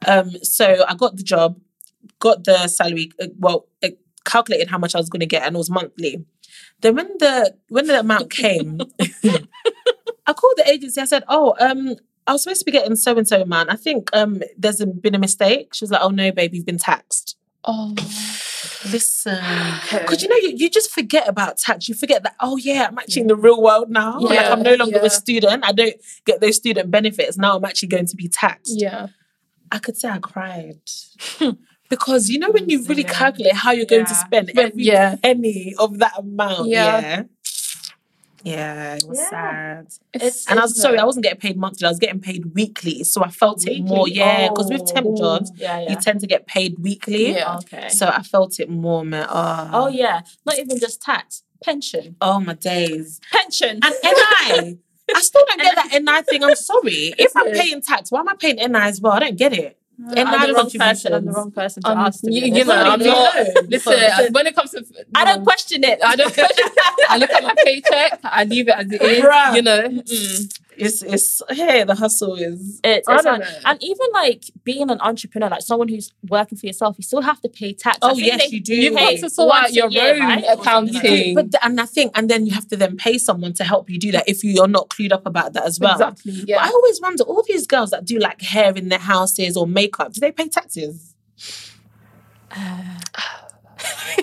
Um, so I got the job, got the salary. uh, Well, it calculated how much I was going to get, and it was monthly. Then when the when the amount came, I called the agency. I said, "Oh, um." I was supposed to be getting so and so amount. I think um there's a, been a mistake. She was like, "Oh no, babe, you've been taxed." Oh. Listen, because you know you, you just forget about tax. You forget that oh yeah, I'm actually in the real world now. like I'm no longer yeah. a student. I don't get those student benefits. Now I'm actually going to be taxed. Yeah. I could say I cried because you know when you really Yeah. calculate how you're going to spend But every yeah. penny of that amount. Yeah. Yeah, yeah, it was Yeah. sad. It's, And I was sorry, not- I wasn't getting paid monthly. I was getting paid weekly, so I felt it more. Yeah, because with temp Oh. jobs, Yeah, yeah. you tend to get paid weekly. Yeah. Okay. So I felt it more, man. Oh, oh yeah, not even just tax, pension, oh my days. pension. And NI. I still don't get that NI thing. I'm sorry. If I'm paying tax, why am I paying NI as well? I don't get it. I'm the wrong person. I'm the wrong person to Um, ask. to you, you know, I'm not. know. Listen, when it comes to, I don't question it. I don't. question. I look at my paycheck. I leave it as it is. Bruh. You know. Mm. It's it's hey, the hustle is It's, it's don't like- and even like being an entrepreneur, like someone who's working for yourself, you still have to pay tax. Oh, yes, they- you do. You've pay got to sort out your year, own right? Or something like that. accounting. but th- and I think and then you have to then pay someone to help you do that if you're not clued up about that as well. Exactly. But Yeah. I always wonder, all these girls that do like hair in their houses or makeup, do they pay taxes? Uh,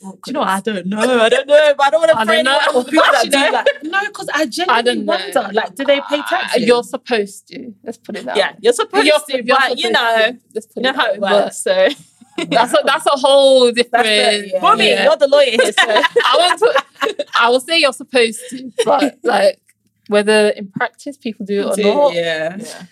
Do you know? what? I don't know. I don't know. But I don't want to I don't know. people that do like, no, because I genuinely don't know. wonder, like, do they pay Uh, taxes? You're supposed to. Let's put it that Yeah, way. you're supposed You're- to, you're but you know, to. Let's put you know it how it works. So, That's a that's a whole different. yeah. Bobby, yeah. you're the lawyer here. So, I want to. I will say you're supposed to, but like whether in practice people do it or Do- not. yeah. Yeah.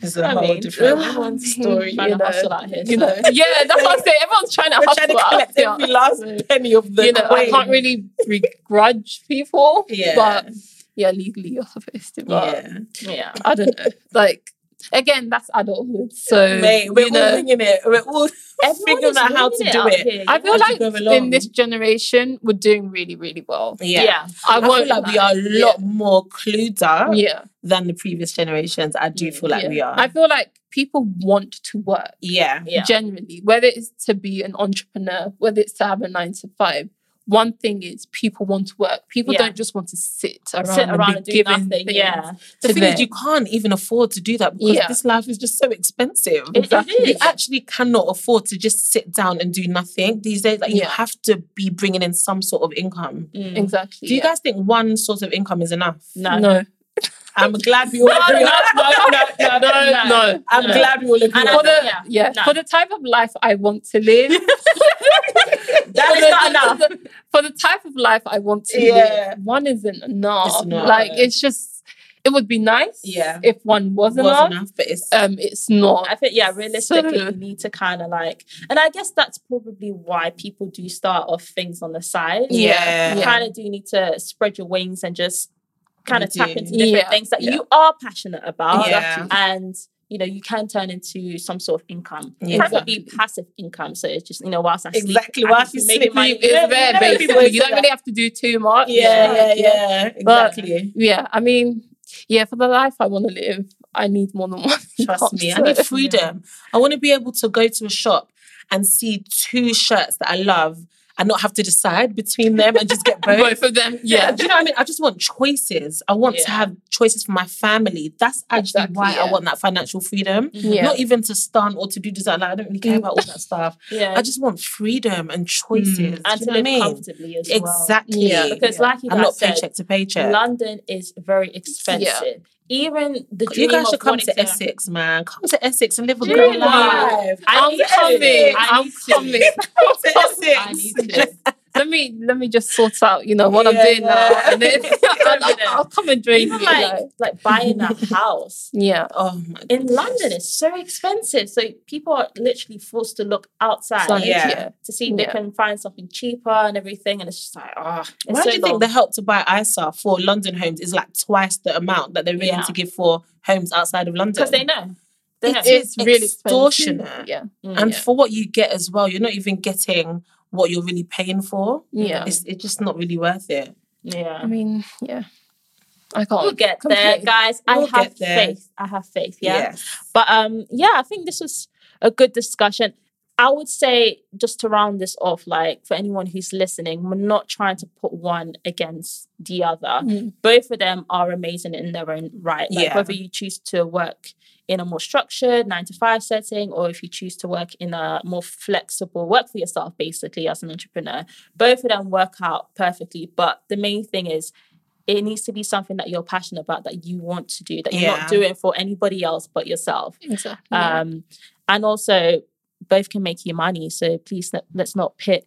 It's a I whole mean, different story. you know, out. You know, yeah, that's what I'm saying. Everyone's trying to We're hustle. trying to out collect there. every last penny of the you know, I can't really begrudge people. Yeah. But yeah, legally you're supposed to. But Yeah. yeah. I don't know. Like again, that's adulthood. So Mate, we're you know, all winging it. We're all figuring out how to do out it. here, I feel like in this generation, we're doing really, really well. Yeah. Yeah. I, I, feel like we are a lot more clued up Yeah, than the previous generations. I do feel like yeah. we are. I feel like people want to work. yeah. Yeah. Generally, whether it's to be an entrepreneur, whether it's to have a nine to five. One thing is people want to work. People Yeah. don't just want to sit around, Sit around and and do nothing. Yeah. The thing is, you can't even afford to do that because Yeah. this life is just so expensive. It- it Exactly. You actually cannot afford to just sit down and do nothing these days. Like you have to be bringing in some sort of income. Mm. exactly. Do you yeah. guys think one source of income is enough? No. No, I'm glad we all agree. no, no, no, no, no. I'm glad we all agree. For the. Yeah. yeah, for the type of life I want to live, That is not enough. For the, type of life I want to Yeah. live, one isn't enough. It's not. Like it's just, it would be nice. Yeah. if one was, was enough. enough, but it's Um, it's not. I think yeah, realistically, So- you need to kind of like, and I guess that's probably why people do start off things on the side. Yeah. you Yeah. kind of do need to spread your wings and just kind of tap into different Yeah, things that yeah. you are passionate about, Yeah. and you know you can turn into some sort of income. Yeah. Preferably passive income, so it's just you know whilst I sleep, Exactly, whilst you be sleep, money. you- It's Yeah, there, basically. You don't really have to do too much. yeah, yeah, yeah, But- exactly. Yeah, I mean, yeah, for the life I want to live, I need more than one. Trust me, I need freedom. I want to be able to go to a shop and see two shirts that I love and not have to decide between them and just get both. Both of them, yeah. Do you know what I mean? I just want choices. I want to have choices for my family. That's actually Exactly, why I want that financial freedom. Yeah. Not even to stunt or to do design. Like, I don't really care about all that stuff. Yeah, I just want freedom and choices. Mm. And you to live I mean? comfortably as well. Exactly. Yeah. Because like you I'm guys not said, paycheck to paycheck. London is very expensive. Even the you dream guys of should come wanting to Essex, man. Come to Essex and live a Do great you? life. I I'm coming. I I'm need to. coming. Come to Essex. I need to. let me let me just sort out, you know, what I'm Yeah. doing now, and then I'll, I'll, I'll come and join Even you. like like- like buying a house yeah, Oh my in goodness. London it's so expensive. So people are literally forced to look outside Outside, yeah. yeah. to see if they can find something cheaper and everything. And it's just like, oh, Why so do you think the help to buy ISA for London homes is like twice the amount that they're willing Yeah. to give for homes outside of London? Because they know. It's it's really extortionate. expensive. Yeah, Mm. and Yeah. for what you get as well, you're not even getting what you're really paying for. yeah. It's, it's just not really worth it. yeah. I mean, yeah, I can't. We'll get there, guys. I We'll have there. faith. I have faith. Yeah. Yes. But um, yeah, I think this was a good discussion. I would say just to round this off, like for anyone who's listening, we're not trying to put one against the other. Mm. Both of them are amazing in their own right. Like Yeah. whether you choose to work in a more structured nine to five setting, or if you choose to work in a more flexible work for yourself, basically as an entrepreneur, both of them work out perfectly. But the main thing is it needs to be something that you're passionate about, that you want to do, that you're Yeah. not doing for anybody else but yourself. Exactly. Um, and also both can make you money. So please let, let's not pit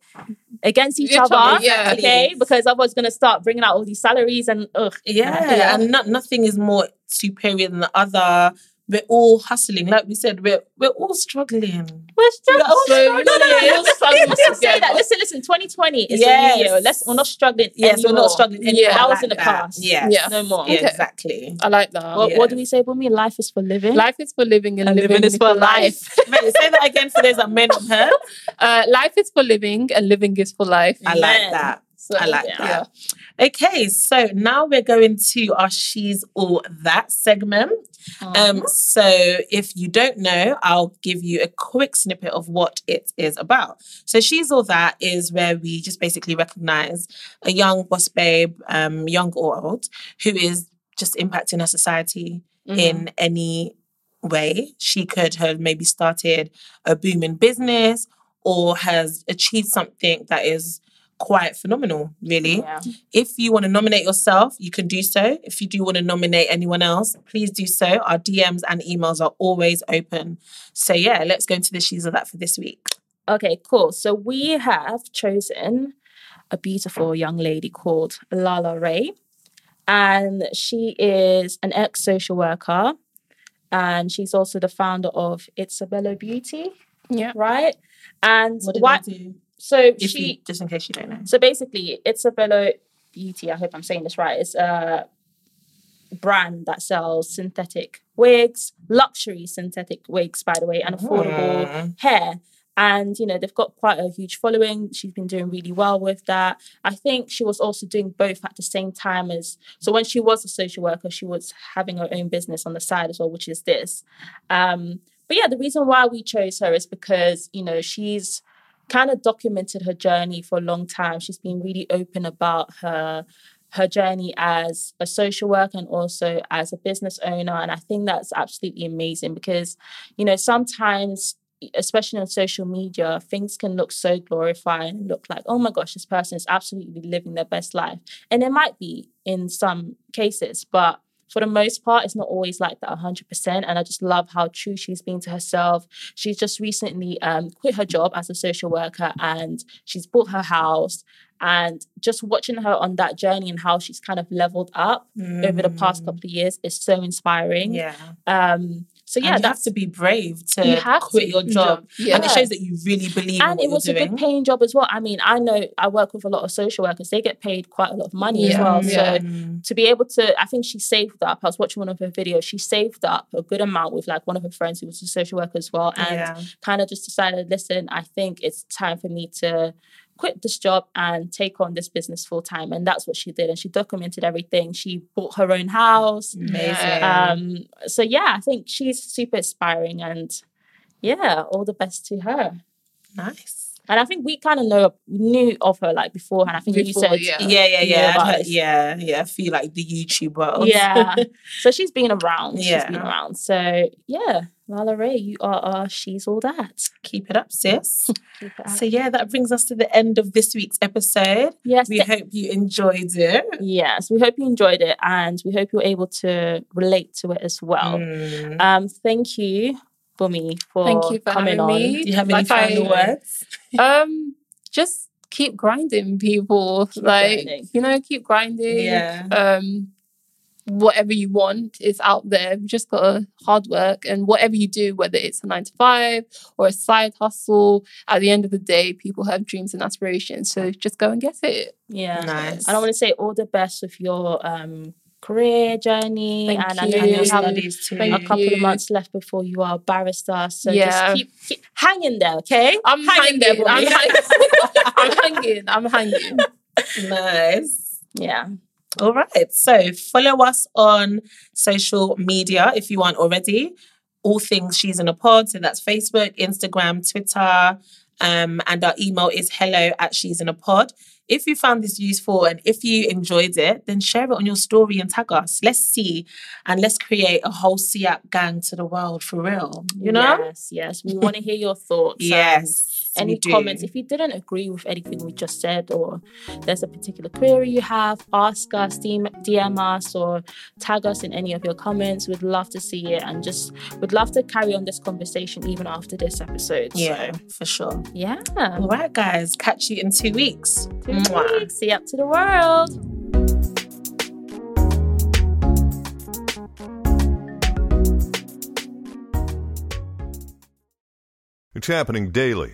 against each other. yeah. Okay. Because otherwise going to start bringing out all these salaries and ugh. Yeah, Yeah. and not, nothing is more superior than the other. We're all hustling, like we said. We're we're all struggling. We're struggling. So, no, no, no, we're struggling Let's say that. Listen, listen. 2020 is Yes. a new year. Let's, we're not struggling Yes, we're not struggling Yeah. anymore. That was like in the past. Yes. Yeah. No more. Yeah, Okay. exactly. I like that. What, Yeah. what do we say, Bumi? Life is for living. Life is for living and, And living, is for life. Wait, say that again for those that may not heard. Uh, life is for living and living is for life. I like that. So, I like yeah. that. Okay, so now we're going to our She's All That segment. Um, so if you don't know, I'll give you a quick snippet of what it is about. So She's All That is where we just basically recognize a young boss babe, um, young or old, who is just impacting our society Mm-hmm. in any way. She could have maybe started a booming business or has achieved something that is quite phenomenal, really. Yeah. If you want to nominate yourself, you can do so. If you do want to nominate anyone else, please do so. Our DMs and emails are always open. So yeah, let's go into the she's of that for this week. Okay, cool. So we have chosen a beautiful young lady called Lala Ray. And she is an ex social worker. And she's also the founder of Isabella Beauty, Yeah. right? And What did why? I do? So If she, you, just in case you don't know. so basically, Isabella Beauty. I hope I'm saying this right. It's a brand that sells synthetic wigs, luxury synthetic wigs, by the way, and affordable Mm. hair. And you know they've got quite a huge following. She's been doing really well with that. I think she was also doing both at the same time as. So when she was a social worker, she was having her own business on the side as well, which is this. Um, but yeah, the reason why we chose her is because you know she's kind of documented her journey for a long time. She's been really open about her her journey as a social worker and also as a business owner. And I think that's absolutely amazing because, you know, sometimes especially on social media, things can look so glorified and look like, oh my gosh, this person is absolutely living their best life. And it might be in some cases, but for the most part, it's not always like that 100%. And I just love how true she's been to herself. She's just recently um, quit her job as a social worker and she's bought her house. And just watching her on that journey and how she's kind of leveled up over the past couple of years is so inspiring. Yeah. Um, so And yeah, you have to be brave to You have quit to. your job. Yeah. And it shows that you really believe and it was a good paying job as well. I mean, I know I work with a lot of social workers; they get paid quite a lot of money as well. Yeah. So to be able to, I think she saved up. I was watching one of her videos. She saved up a good amount with like one of her friends who was a social worker as well, and Yeah. kind of just decided, listen, I think it's time for me to quit this job and take on this business full time. And that's what she did. And she documented everything. She bought her own house. Amazing. Um, so yeah, I think she's super inspiring and yeah, all the best to her. nice. And I think we kind of know knew of her like beforehand. I think Before, you said yeah. Yeah, yeah, Yeah, yeah. I'd heard- yeah, yeah. I feel like the YouTube world. yeah. so she's been around. Yeah. She's been around. So yeah, Lala Ray, you are our she's all that. Keep it up, sis. Keep it up. so yeah, that brings us to the end of this week's episode. yes, We th- hope you enjoyed it. yes, we hope you enjoyed it and we hope you're able to relate to it as well. Mm. Um, thank you, Bumi, for Thank you for coming having on. me. Do you have any Like I- final words? Um, just keep grinding, people. like grinding. you know, keep grinding. Yeah. Um, whatever you want is out there. You just gotta hard work, and whatever you do, whether it's a nine to five or a side hustle, at the end of the day, people have dreams and aspirations. So just go and get it. Yeah. Nice. And I want to say all the best with your um career journey. Thank and I know you have studies too. Thank a couple of months left before you are a barrister. So Yeah. just keep, keep hanging there, okay? I'm hanging. there, I'm hanging. I'm hanging. I'm hanging. Nice. yeah. All right. So follow us on social media if you aren't already. All things She's in a Pod. So that's Facebook, Instagram, Twitter. Um, and our email is hello at she's in a pod. If you found this useful and if you enjoyed it, then share it on your story and tag us. Let's see and let's create a whole SEAP gang to the world for real. You know? Yes, yes. We want to hear your thoughts. um, Yes. Any do. comments. If you didn't agree with anything we just said, or there's a particular query you have, ask us, DM, DM us, or tag us in any of your comments. We'd love to see it and just would love to carry on this conversation even after this episode. Yeah, So, for sure. yeah. All right, guys. Catch you in two weeks. Two Mwah. weeks. See you up to the world. It's happening daily.